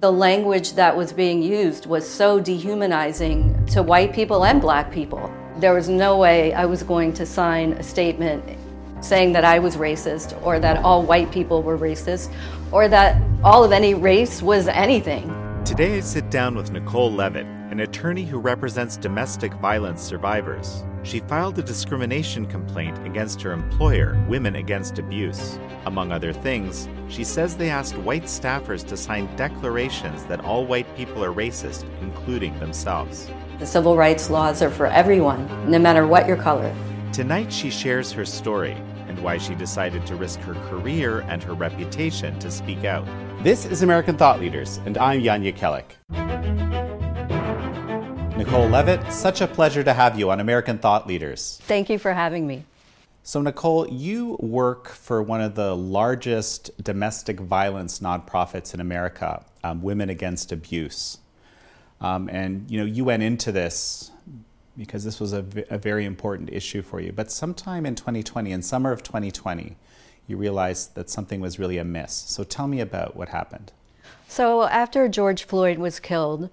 The language that was being used was so dehumanizing to white people and black people. There was no way I was going to sign a statement saying that I was racist or that all white people were racist or that all of any race was anything. Today I sit down with Nicole Levitt, an attorney who represents domestic violence survivors. She filed a discrimination complaint against her employer, Women Against Abuse. Among other things, she says they asked white staffers to sign declarations that all white people are racist, including themselves. The civil rights laws are for everyone, no matter what your color. Tonight, she shares her story and why she decided to risk her career and her reputation to speak out. This is American Thought Leaders, and I'm Jan Jekielek. Nicole Levitt, such a pleasure to have you on American Thought Leaders. Thank you for having me. So, Nicole, you work for one of the largest domestic violence nonprofits in America, um, Women Against Abuse. Um, and you know, you went into this because this was a, v- a very important issue for you. But sometime in 2020, in summer of 2020, you realized that something was really amiss. So tell me about what happened. So after George Floyd was killed,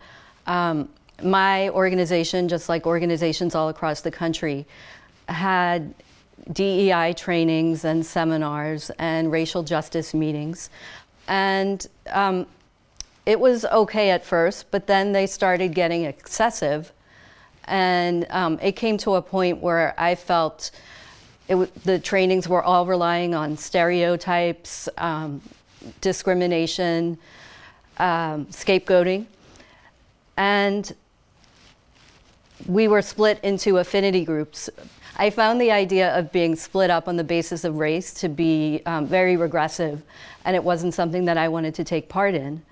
um, my organization, just like organizations all across the country, had DEI trainings and seminars and racial justice meetings. And um, it was okay at first, but then they started getting excessive. And um, it came to a point where I felt w- the trainings were all relying on stereotypes, um, discrimination, um, scapegoating. And we were split into affinity groups. I found the idea of being split up on the basis of race to be um, very regressive, and it wasn't something that I wanted to take part in.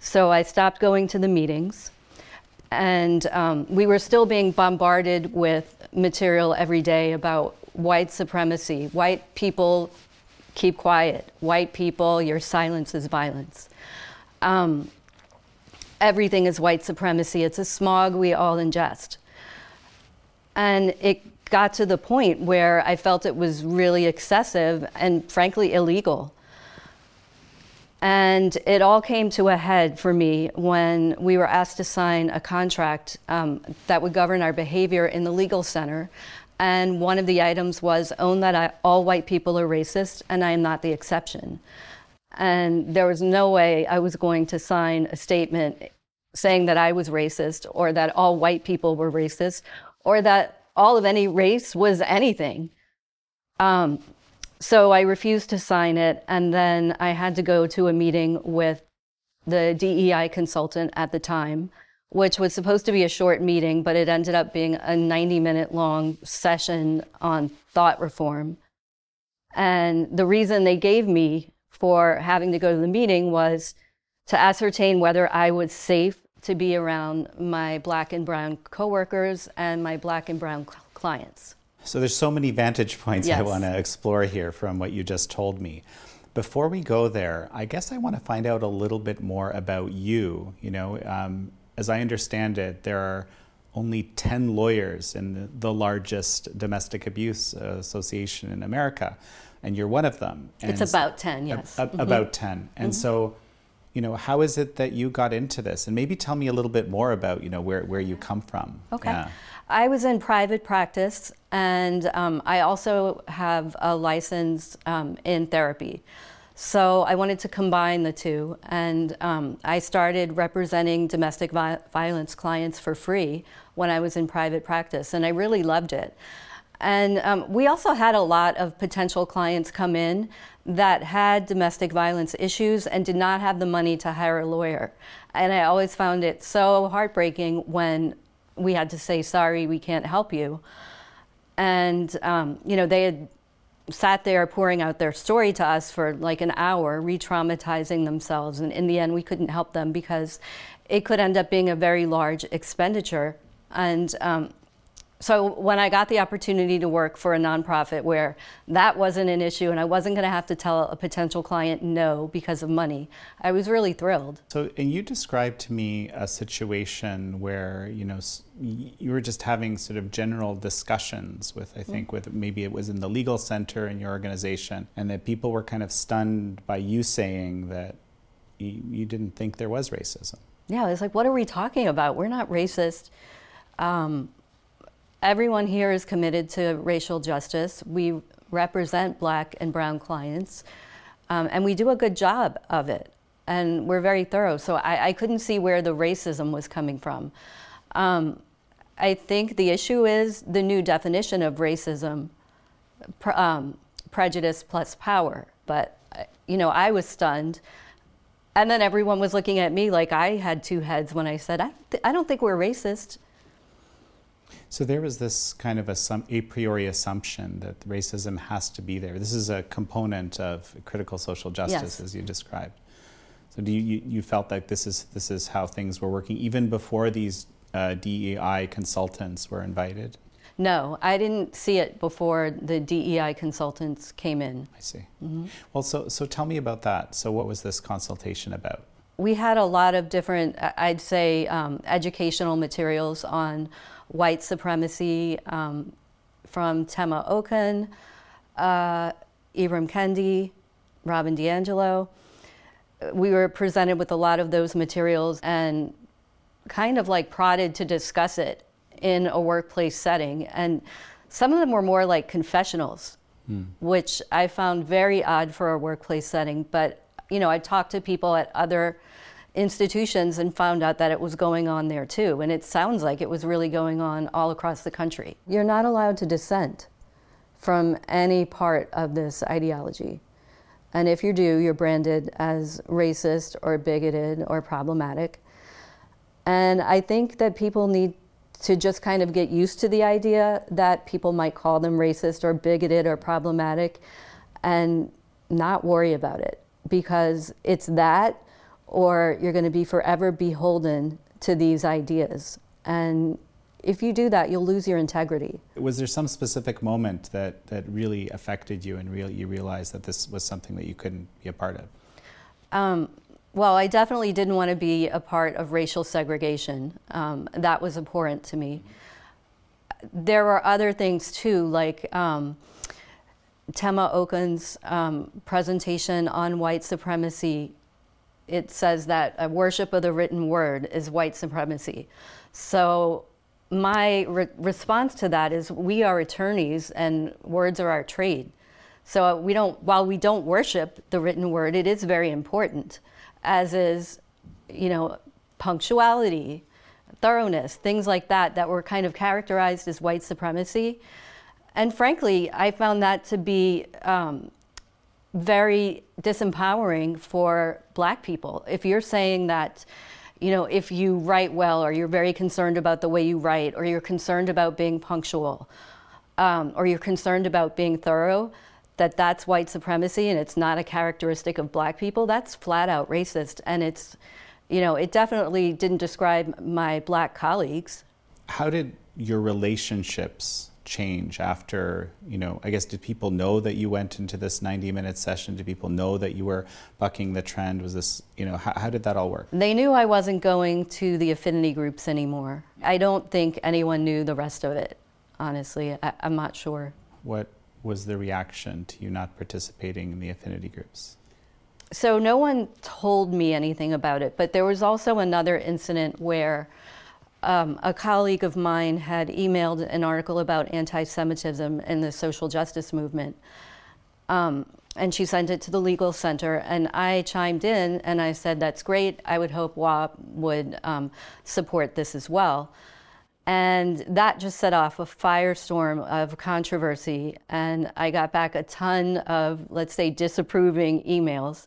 So I stopped going to the meetings, and um, we were still being bombarded with material every day about white supremacy. White people keep quiet. White people, your silence is violence. Um, everything is white supremacy. It's a smog we all ingest. And it got to the point where I felt it was really excessive and frankly illegal. And it all came to a head for me when we were asked to sign a contract um, that would govern our behavior in the legal center. And one of the items was own that I, all white people are racist, and I am not the exception. And there was no way I was going to sign a statement saying that I was racist, or that all white people were racist, or that all of any race was anything. Um, so I refused to sign it, and then I had to go to a meeting with the DEI consultant at the time, which was supposed to be a short meeting, but it ended up being a 90 minute long session on thought reform. And the reason they gave me for having to go to the meeting was to ascertain whether I was safe to be around my black and brown coworkers and my black and brown cl- clients. So there's so many vantage points I want to explore here from what you just told me. Before we go there, I guess I want to find out a little bit more about you. You know, um, as I understand it, there are only 10 lawyers in the, largest domestic abuse uh, association in America, and you're one of them. It's about 10, yes. a- About 10. And so, you know, how is it that you got into this? And maybe tell me a little bit more about, you know, where, where you come from. Okay. Yeah. I was in private practice, and um, I also have a license um, in therapy. So I wanted to combine the two, and um, I started representing domestic vi- violence clients for free when I was in private practice, and I really loved it. And um, we also had a lot of potential clients come in that had domestic violence issues and did not have the money to hire a lawyer. And I always found it so heartbreaking when we had to say, sorry, we can't help you. And, um, you know, they had sat there pouring out their story to us for like an hour, re traumatizing themselves. And in the end, we couldn't help them because it could end up being a very large expenditure. And um, so when I got the opportunity to work for a nonprofit where that wasn't an issue and I wasn't going to have to tell a potential client no because of money, I was really thrilled. So, and you described to me a situation where you know you were just having sort of general discussions with, I think, with maybe it was in the legal center in your organization, and that people were kind of stunned by you saying that, you, you didn't think there was racism. Yeah, it's like, what are we talking about? We're not racist. Um, everyone here is committed to racial justice. We represent black and brown clients, um, and we do a good job of it. And we're very thorough. So I, I couldn't see where the racism was coming from. Um, I think the issue is the new definition of racism, um, prejudice plus power. But, you know, I was stunned. And then everyone was looking at me like I had two heads when I said, I, th- I don't think we're racist. So there was this kind of a, a priori assumption that racism has to be there. This is a component of critical social justice, Yes. as you described. So do you, you, you felt like this is, this is how things were working even before these uh, DEI consultants were invited? No, I didn't see it before the DEI consultants came in. I see. Well, so, so tell me about that. So what was this consultation about? We had a lot of different, I'd say, um, educational materials on white supremacy um, from Tema Okun, uh, Ibram Kendi, Robin DiAngelo. We were presented with a lot of those materials and kind of like prodded to discuss it in a workplace setting. And some of them were more like confessionals, which I found very odd for a workplace setting. But, you know, I talked to people at other institutions and found out that it was going on there too. And it sounds like it was really going on all across the country. You're not allowed to dissent from any part of this ideology. And if you do, you're branded as racist or bigoted or problematic. And I think that people need to just kind of get used to the idea that people might call them racist or bigoted or problematic and not worry about it because it's that or you're going to be forever beholden to these ideas. And if you do that, you'll lose your integrity. Was there some specific moment that, that really affected you and really you realized that this was something that you couldn't be a part of? Um, well, I definitely didn't want to be a part of racial segregation. Um, that was abhorrent to me. There were other things too, like um, Tema Okun's um, presentation on white supremacy. It says that a worship of the written word is white supremacy. So my re- response to that is we are attorneys and words are our trade. So we don't, while we don't worship the written word, it is very important, as is, you know, punctuality, thoroughness, things like that, that were kind of characterized as white supremacy. And frankly, I found that to be um, very disempowering for black people. If you're saying that, you know, if you write well, or you're very concerned about the way you write, or you're concerned about being punctual, um, or you're concerned about being thorough, that that's white supremacy and it's not a characteristic of black people, that's flat out racist. And it's, you know, it definitely didn't describe my black colleagues. How did your relationships change after, you know, I guess did people know that you went into this 90 minute session? Did people know that you were bucking the trend? Was this, you know, how, how did that all work? They knew I wasn't going to the affinity groups anymore. I don't think anyone knew the rest of it, honestly. I, I'm not sure. What was the reaction to you not participating in the affinity groups? So no one told me anything about it, but there was also another incident where um, a colleague of mine had emailed an article about anti Semitism in the social justice movement. Um, and she sent it to the legal center, and I chimed in and I said, That's great. I would hope WAP would um, support this as well. And that just set off a firestorm of controversy. And I got back a ton of, let's say, disapproving emails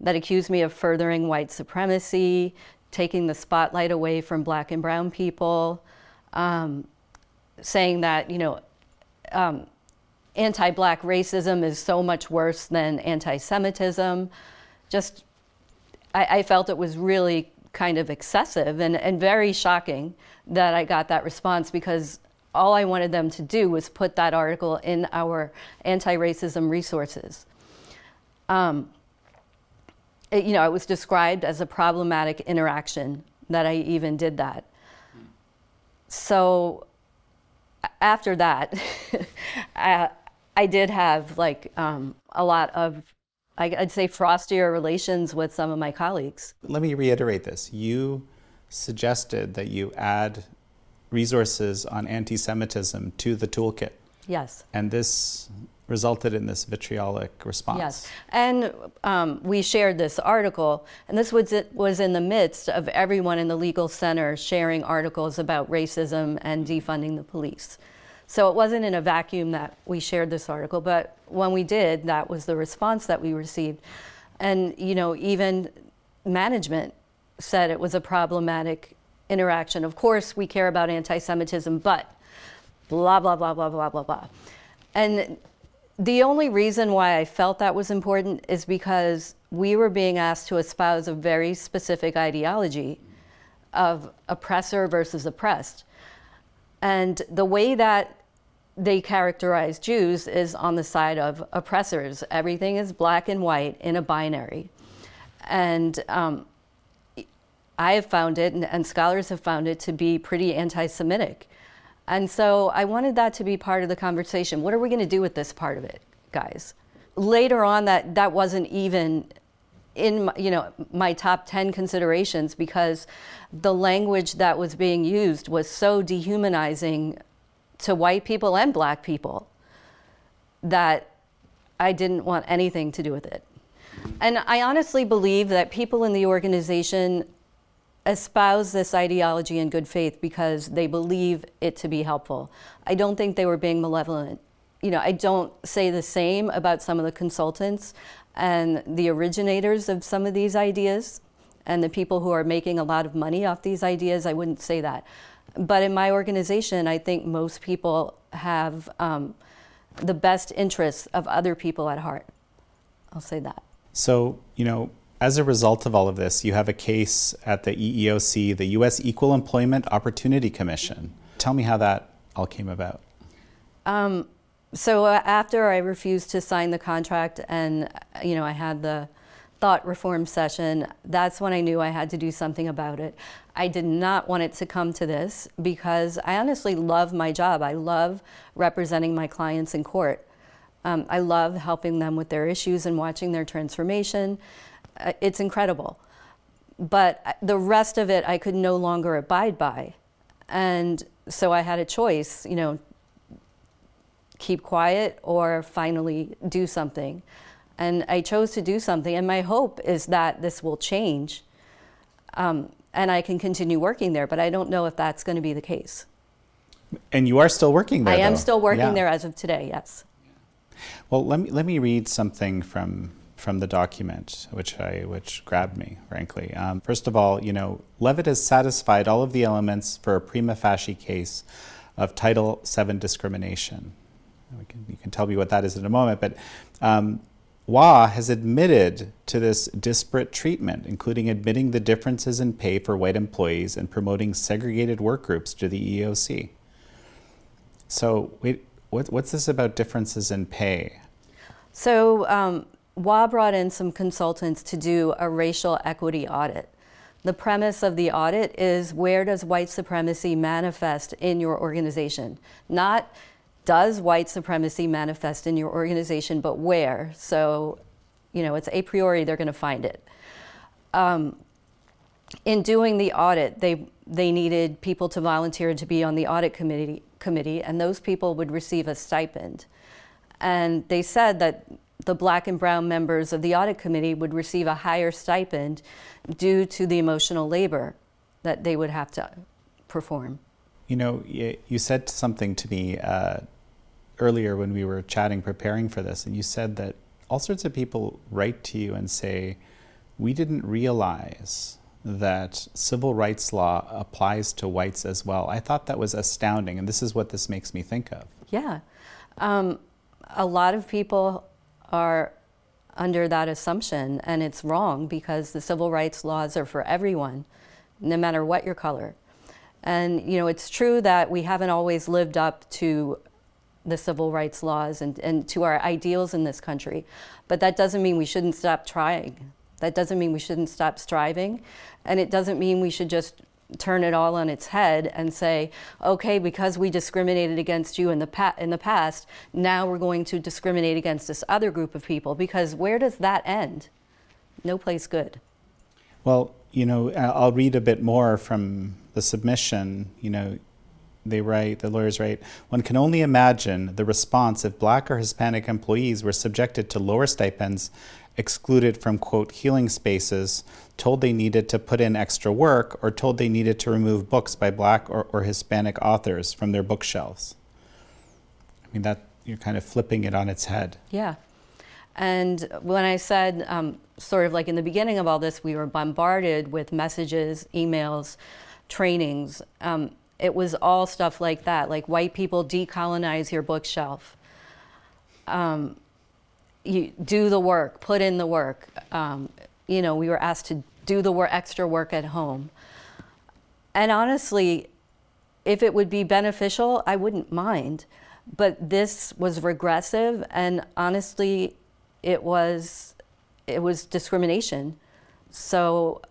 that accused me of furthering white supremacy, taking the spotlight away from black and brown people, um, saying that, you know, um, anti black racism is so much worse than anti Semitism. Just, I, I felt it was really kind of excessive and, and very shocking that I got that response because all I wanted them to do was put that article in our anti racism resources. Um, it, you know, it was described as a problematic interaction that I even did that. So after that, I, I did have like um, a lot of I'd say, frostier relations with some of my colleagues. Let me reiterate this. You suggested that you add resources on anti Semitism to the toolkit. Yes. And this resulted in this vitriolic response. Yes, and um, we shared this article, and this was was in the midst of everyone in the legal center sharing articles about racism and defunding the police. So it wasn't in a vacuum that we shared this article, but when we did, that was the response that we received, and you know even management said it was a problematic interaction. Of course, we care about anti-Semitism, but blah blah blah blah blah blah blah, and the only reason why I felt that was important is because we were being asked to espouse a very specific ideology of oppressor versus oppressed. And the way that they characterize Jews is on the side of oppressors. Everything is black and white in a binary. And um, I have found it, and, and scholars have found it, to be pretty anti Semitic. And so I wanted that to be part of the conversation. What are we going to do with this part of it, guys? Later on, that, that wasn't even in you know my top 10 considerations because the language that was being used was so dehumanizing to white people and black people that I didn't want anything to do with it. And I honestly believe that people in the organization espouse this ideology in good faith because they believe it to be helpful. I don't think they were being malevolent. You know, I don't say the same about some of the consultants and the originators of some of these ideas and the people who are making a lot of money off these ideas. I wouldn't say that. But in my organization, I think most people have um, the best interests of other people at heart. I'll say that. So, you know, as a result of all of this, you have a case at the EEOC, the U.S. Equal Employment Opportunity Commission. Tell me how that all came about. Um, so uh, after I refused to sign the contract, and you know, I had the thought reform session. That's when I knew I had to do something about it. I did not want it to come to this because I honestly love my job. I love representing my clients in court. Um, I love helping them with their issues and watching their transformation. Uh, it's incredible. But uh, the rest of it I could no longer abide by. And so I had a choice, you know, keep quiet or finally do something. And I chose to do something. And my hope is that this will change um, and I can continue working there. But I don't know if that's going to be the case. And you are still working there? I am though. still working yeah. there as of today, yes. Well, let me, let me read something from from the document, which I which grabbed me, frankly. Um, first of all, you know, Levitt has satisfied all of the elements for a prima facie case of Title VII discrimination. Can, you can tell me what that is in a moment, but um, Wah has admitted to this disparate treatment, including admitting the differences in pay for white employees and promoting segregated work groups to the EEOC. So, wait, what, what's this about differences in pay? So, um, Wah brought in some consultants to do a racial equity audit. The premise of the audit is where does white supremacy manifest in your organization? Not does white supremacy manifest in your organization, but where? So, you know, it's a priori they're going to find it. Um, in doing the audit, they they needed people to volunteer to be on the audit committee committee, and those people would receive a stipend. And they said that the black and brown members of the audit committee would receive a higher stipend due to the emotional labor that they would have to perform. You know, you said something to me uh, earlier when we were chatting, preparing for this, and you said that all sorts of people write to you and say, We didn't realize that civil rights law applies to whites as well. I thought that was astounding, and this is what this makes me think of. Yeah. Um, a lot of people are under that assumption, and it's wrong because the civil rights laws are for everyone, no matter what your color. And you know, it's true that we haven't always lived up to the civil rights laws and, and to our ideals in this country, but that doesn't mean we shouldn't stop trying. That doesn't mean we shouldn't stop striving, and it doesn't mean we should just turn it all on its head and say, okay, because we discriminated against you in the, pa- in the past, now we're going to discriminate against this other group of people. Because where does that end? No place good. Well, you know, uh, I'll read a bit more from the submission. You know, they write, the lawyers write, one can only imagine the response if black or Hispanic employees were subjected to lower stipends, excluded from, quote, healing spaces, told they needed to put in extra work, or told they needed to remove books by black or, or Hispanic authors from their bookshelves. I mean, that you're kind of flipping it on its head. Yeah. And when I said, um, sort of like in the beginning of all this, we were bombarded with messages, emails, trainings. Um, it was all stuff like that, like white people decolonize your bookshelf. Um, you do the work, put in the work. Um, you know, we were asked to do the work, extra work at home. And honestly, if it would be beneficial, I wouldn't mind. But this was regressive, and honestly, it was it was discrimination. So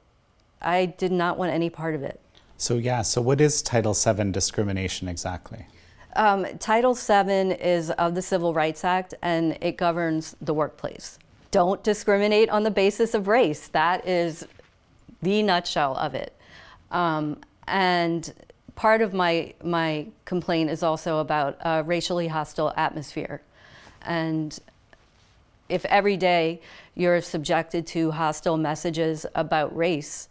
I did not want any part of it. So yeah, so what is Title VII discrimination exactly? Um, Title VII is of the Civil Rights Act, and it governs the workplace. Don't discriminate on the basis of race. That is the nutshell of it. Um, and part of my my complaint is also about a racially hostile atmosphere, and if every day you're subjected to hostile messages about race,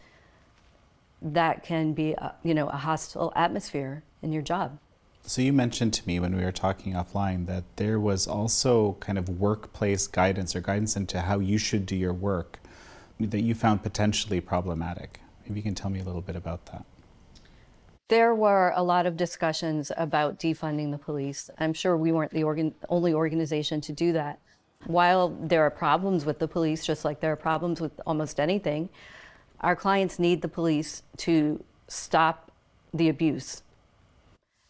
that can be a, you know a hostile atmosphere in your job. So you mentioned to me when we were talking offline that there was also kind of workplace guidance or guidance into how you should do your work that you found potentially problematic. Maybe you can tell me a little bit about that. There were a lot of discussions about defunding the police. I'm sure we weren't the organ- only organization to do that. While there are problems with the police, just like there are problems with almost anything, our clients need the police to stop the abuse.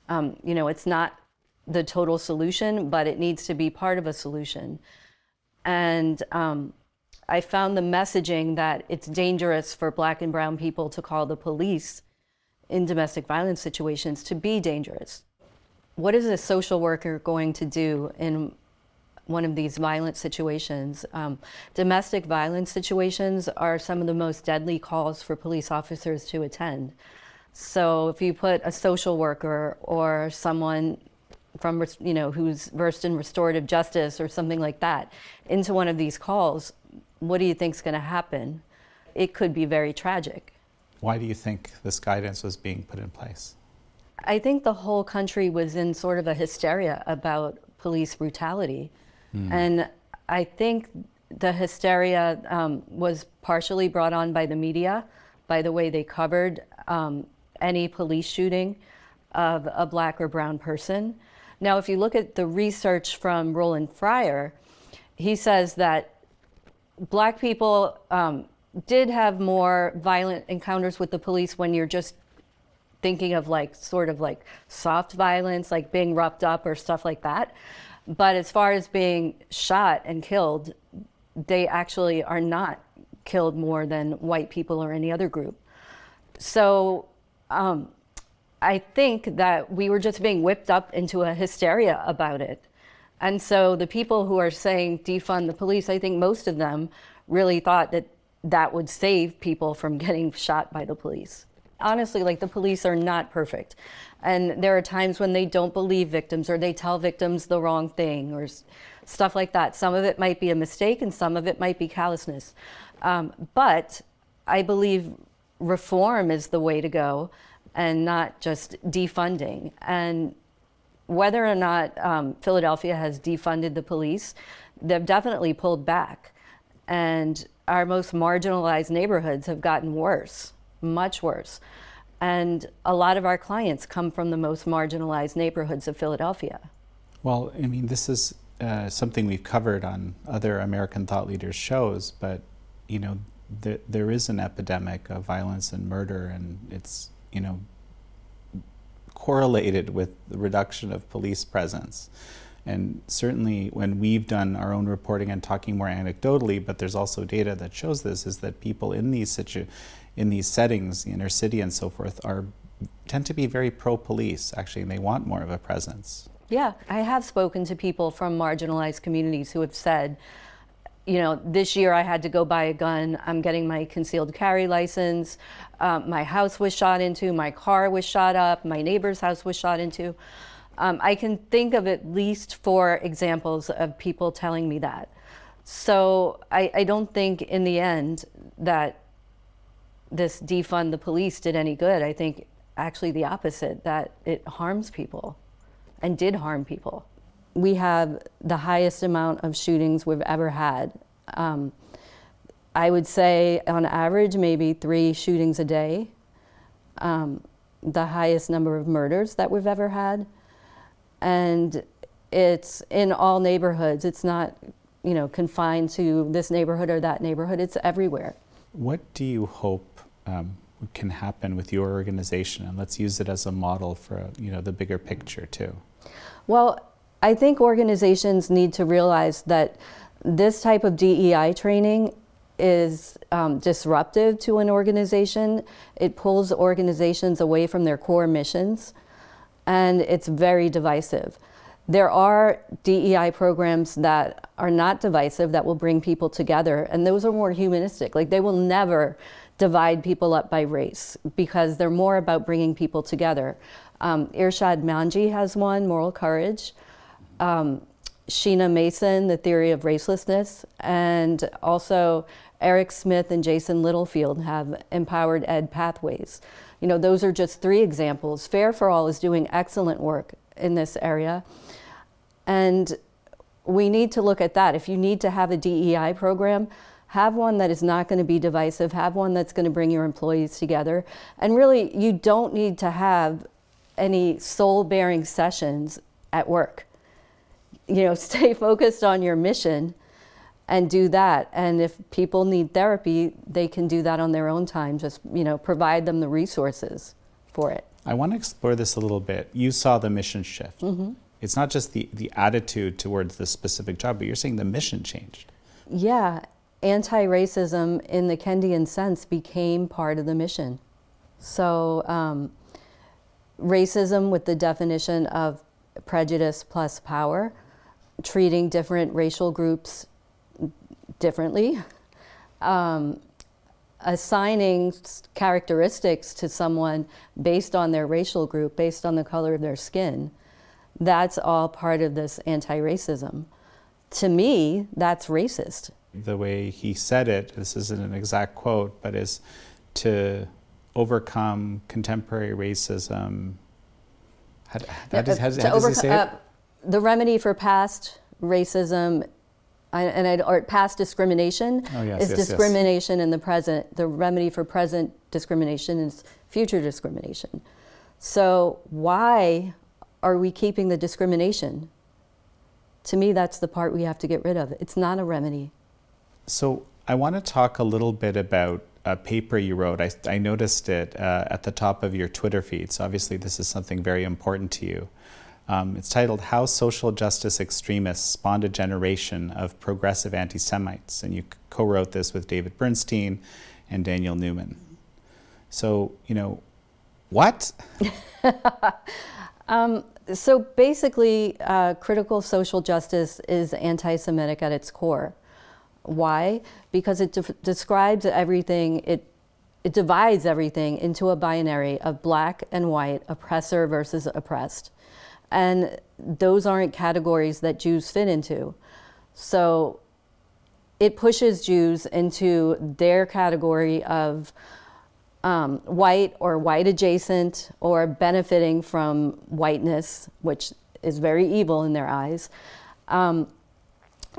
Um, you know, it's not the total solution, but it needs to be part of a solution. And um, I found the messaging that it's dangerous for black and brown people to call the police in domestic violence situations to be dangerous. What is a social worker going to do in one of these violent situations. Um, domestic violence situations are some of the most deadly calls for police officers to attend. So if you put a social worker or someone from you know who's versed in restorative justice or something like that into one of these calls, what do you think is going to happen? It could be very tragic. Why do you think this guidance was being put in place? I think the whole country was in sort of a hysteria about police brutality. Mm. And I think the hysteria um, was partially brought on by the media, by the way they covered um, any police shooting of a black or brown person. Now, if you look at the research from Roland Fryer, he says that black people um, did have more violent encounters with the police when you're just thinking of like sort of like soft violence, like being roughed up or stuff like that. But as far as being shot and killed, they actually are not killed more than white people or any other group. So um, I think that we were just being whipped up into a hysteria about it. And so the people who are saying defund the police, I think most of them really thought that that would save people from getting shot by the police. Honestly, like the police are not perfect. And there are times when they don't believe victims or they tell victims the wrong thing or stuff like that. Some of it might be a mistake and some of it might be callousness. Um, but I believe reform is the way to go and not just defunding. And whether or not um, Philadelphia has defunded the police, they've definitely pulled back. And our most marginalized neighborhoods have gotten worse, much worse. And a lot of our clients come from the most marginalized neighborhoods of Philadelphia. Well, I mean, this is uh, something we've covered on other American thought leaders' shows, but you know, there, there is an epidemic of violence and murder, and it's you know correlated with the reduction of police presence. And certainly, when we've done our own reporting and talking more anecdotally, but there's also data that shows this, is that people in these situ- in these settings, the inner city and so forth, are tend to be very pro-police actually, and they want more of a presence. Yeah, I have spoken to people from marginalized communities who have said, you know, this year I had to go buy a gun. I'm getting my concealed carry license. Um, my house was shot into. My car was shot up. My neighbor's house was shot into. Um, I can think of at least four examples of people telling me that. So I, I don't think in the end that this defund the police did any good. I think actually the opposite, that it harms people and did harm people. We have the highest amount of shootings we've ever had. Um, I would say on average, maybe three shootings a day. Um, the highest number of murders that we've ever had. And it's in all neighborhoods. It's not, you know, confined to this neighborhood or that neighborhood. It's everywhere. What do you hope um, can happen with your organization, and let's use it as a model for you know the bigger picture too. Well, I think organizations need to realize that this type of DEI training is um, disruptive to an organization. It pulls organizations away from their core missions, and it's very divisive. There are DEI programs that are not divisive that will bring people together, and those are more humanistic. Like they will never divide people up by race because they're more about bringing people together. Um, Irshad Manji has one, Moral Courage. Um, Sheena Mason, The Theory of Racelessness, and also Erec Smith and Jason Littlefield have Empowered Ed Pathways. You know, those are just three examples. Fair for All is doing excellent work in this area. And we need to look at that. If you need to have a DEI program, have one that is not going to be divisive, have one that's going to bring your employees together. And really, you don't need to have any soul bearing sessions at work. You know, stay focused on your mission and do that. And if people need therapy, they can do that on their own time. Just, you know, provide them the resources for it. I want to explore this a little bit. You saw the mission shift. Mm-hmm. It's not just the, the attitude towards the specific job, but you're saying the mission changed. Yeah, anti racism in the Kendian sense became part of the mission. So, um, racism with the definition of prejudice plus power, treating different racial groups differently, um, assigning characteristics to someone based on their racial group, based on the color of their skin. That's all part of this anti racism. To me, that's racist the way he said it, this isn't an exact quote, but is to overcome contemporary racism. How, how, does, how, how does he say it? Uh, the remedy for past racism and I, or past discrimination oh, yes, is yes, discrimination yes. in the present. The remedy for present discrimination is future discrimination. So why are we keeping the discrimination? To me, that's the part we have to get rid of. It's not a remedy. So I want to talk a little bit about a paper you wrote. I, I noticed it uh, at the top of your Twitter feed. So obviously, this is something very important to you. Um, it's titled How Social Justice Extremists Spawned a Generation of Progressive Anti Semites. And you co wrote this with David Bernstein and Daniel Newman. So, you know, what? um, so basically, uh, critical social justice is anti Semitic at its core. Why? Because it de- describes everything, it, it divides everything into a binary of black and white, oppressor versus oppressed. And those aren't categories that Jews fit into. So it pushes Jews into their category of um, white or white adjacent or benefiting from whiteness, which is very evil in their eyes. Um,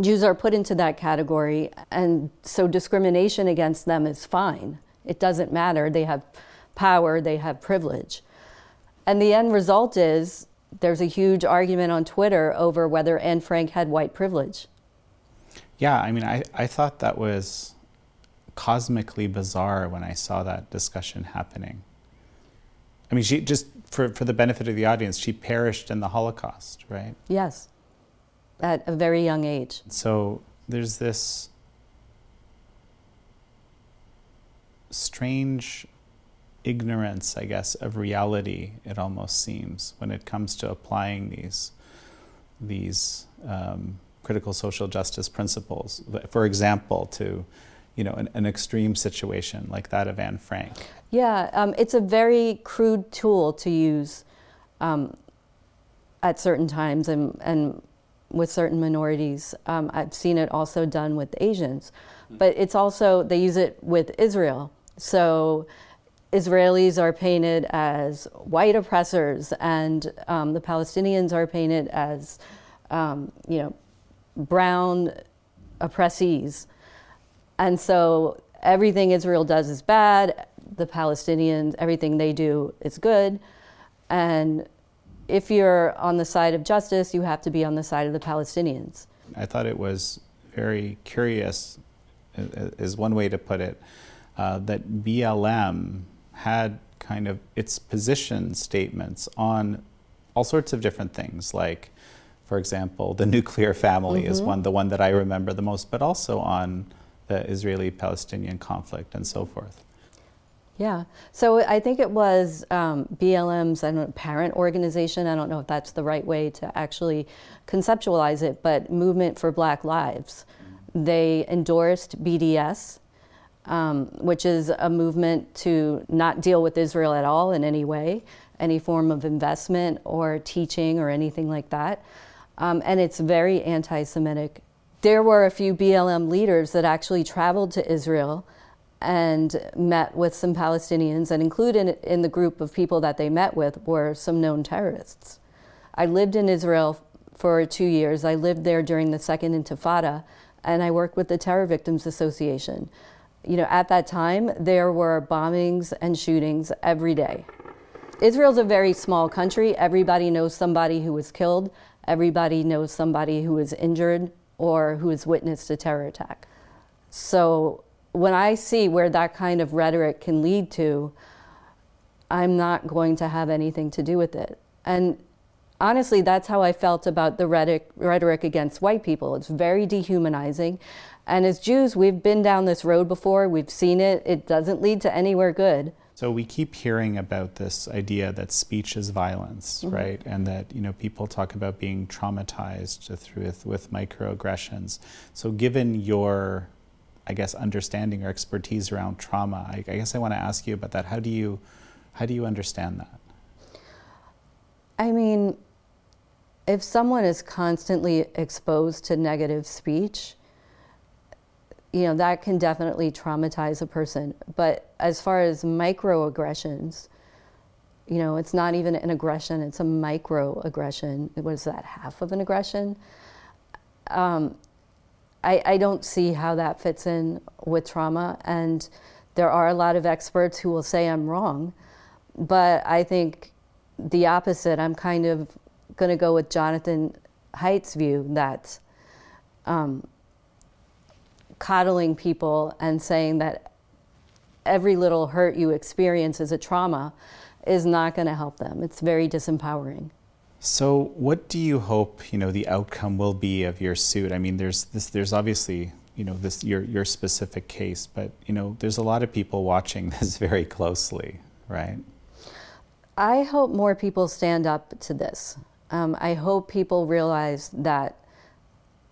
Jews are put into that category, and so discrimination against them is fine. It doesn't matter. They have power, they have privilege. And the end result is there's a huge argument on Twitter over whether Anne Frank had white privilege. Yeah, I mean, I, I thought that was cosmically bizarre when I saw that discussion happening. I mean, she just, for, for the benefit of the audience, she perished in the Holocaust, right? Yes at a very young age. So there's this strange ignorance, I guess, of reality. It almost seems when it comes to applying these these um, critical social justice principles. For example, to you know an, an extreme situation like that of Anne Frank. Yeah, um, it's a very crude tool to use um, at certain times and and with certain minorities. Um, I've seen it also done with Asians, but it's also they use it with Israel. So Israelis are painted as white oppressors, and um, the Palestinians are painted as, um, you know, brown oppressees. And so everything Israel does is bad. The Palestinians, everything they do is good. And if you're on the side of justice, you have to be on the side of the Palestinians. I thought it was very curious, is one way to put it, uh, that BLM had kind of its position statements on all sorts of different things, like, for example, the nuclear family mm-hmm. is one, the one that I remember the most, but also on the Israeli Palestinian conflict and so forth. Yeah. So I think it was um, BLM's I don't know, parent organization. I don't know if that's the right way to actually conceptualize it, but Movement for Black Lives. They endorsed BDS, um, which is a movement to not deal with Israel at all in any way, any form of investment or teaching or anything like that. Um, and it's very anti Semitic. There were a few BLM leaders that actually traveled to Israel and met with some Palestinians, and included in the group of people that they met with were some known terrorists. I lived in Israel for two years. I lived there during the Second Intifada, and I worked with the Terror Victims Association you know, at that time, there were bombings and shootings every day. Israel's a very small country. Everybody knows somebody who was killed. Everybody knows somebody who was injured or who has witnessed a terror attack. So when I see where that kind of rhetoric can lead to, I'm not going to have anything to do with it. And honestly, that's how I felt about the rhetoric, rhetoric against white people. It's very dehumanizing. And as Jews, we've been down this road before, we've seen it, it doesn't lead to anywhere good. So we keep hearing about this idea that speech is violence, mm-hmm. right? And that you know people talk about being traumatized through with, with microaggressions. So given your I guess understanding or expertise around trauma, I, I guess I want to ask you about that. How do you how do you understand that? I mean, if someone is constantly exposed to negative speech, you know, that can definitely traumatize a person. But as far as microaggressions, you know, it's not even an aggression, it's a microaggression. What is that, half of an aggression? Um, I, I don't see how that fits in with trauma. And there are a lot of experts who will say I'm wrong. But I think the opposite, I'm kind of going to go with Jonathan Haidt's view that um, coddling people and saying that every little hurt you experience is a trauma is not going to help them. It's very disempowering. So, what do you hope you know the outcome will be of your suit? I mean, there's this, there's obviously you know this your your specific case, but you know there's a lot of people watching this very closely, right? I hope more people stand up to this. Um, I hope people realize that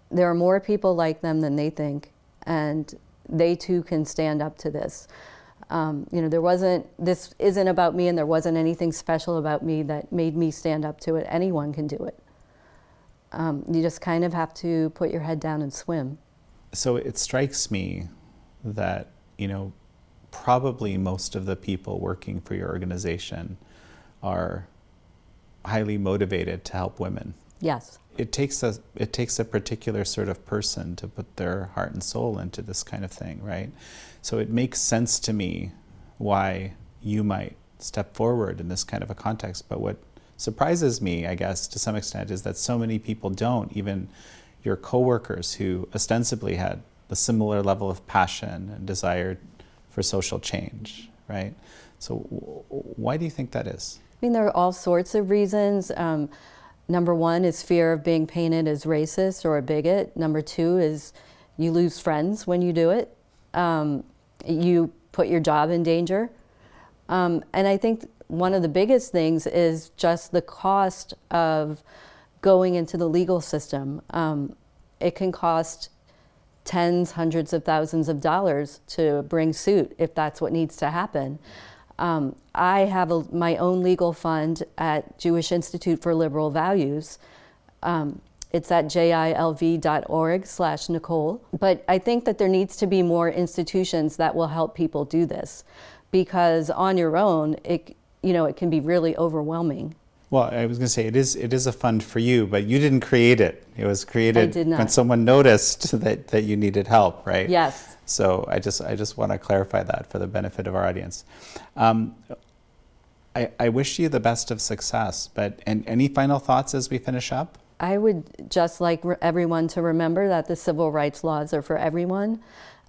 there are more people like them than they think, and they too can stand up to this. Um, you know, there wasn't, this isn't about me, and there wasn't anything special about me that made me stand up to it. Anyone can do it. Um, you just kind of have to put your head down and swim. So it strikes me that, you know, probably most of the people working for your organization are highly motivated to help women. Yes it takes a it takes a particular sort of person to put their heart and soul into this kind of thing, right? So it makes sense to me why you might step forward in this kind of a context. But what surprises me, I guess, to some extent, is that so many people don't. Even your coworkers who ostensibly had a similar level of passion and desire for social change, right? So, why do you think that is? I mean, there are all sorts of reasons. Um, Number one is fear of being painted as racist or a bigot. Number two is you lose friends when you do it. Um, you put your job in danger. Um, and I think one of the biggest things is just the cost of going into the legal system. Um, it can cost tens, hundreds of thousands of dollars to bring suit if that's what needs to happen. Um, I have a, my own legal fund at Jewish Institute for Liberal Values. Um, it's at jilv.org slash Nicole. But I think that there needs to be more institutions that will help people do this because on your own, it, you know, it can be really overwhelming. Well, I was going to say it is it is a fund for you, but you didn't create it. It was created when someone noticed that, that you needed help, right? Yes. So I just I just want to clarify that for the benefit of our audience. Um, I, I wish you the best of success. But and any final thoughts as we finish up? I would just like re- everyone to remember that the civil rights laws are for everyone,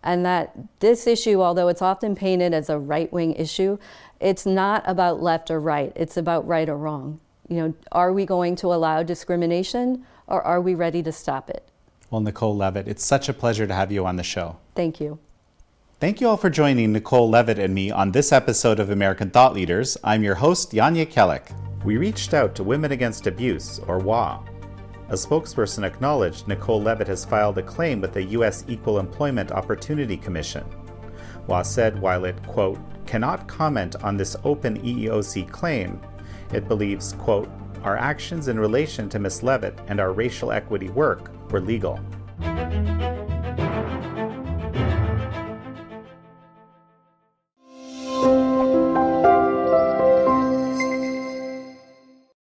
and that this issue, although it's often painted as a right wing issue, it's not about left or right. It's about right or wrong. You know, are we going to allow discrimination or are we ready to stop it? Well, Nicole Levitt, it's such a pleasure to have you on the show. Thank you. Thank you all for joining Nicole Levitt and me on this episode of American Thought Leaders. I'm your host, Jan Jekielek. We reached out to Women Against Abuse, or WA. A spokesperson acknowledged Nicole Levitt has filed a claim with the U.S. Equal Employment Opportunity Commission. WA said while it, quote, cannot comment on this open EEOC claim, it believes, quote, our actions in relation to Ms. Levitt and our racial equity work were legal.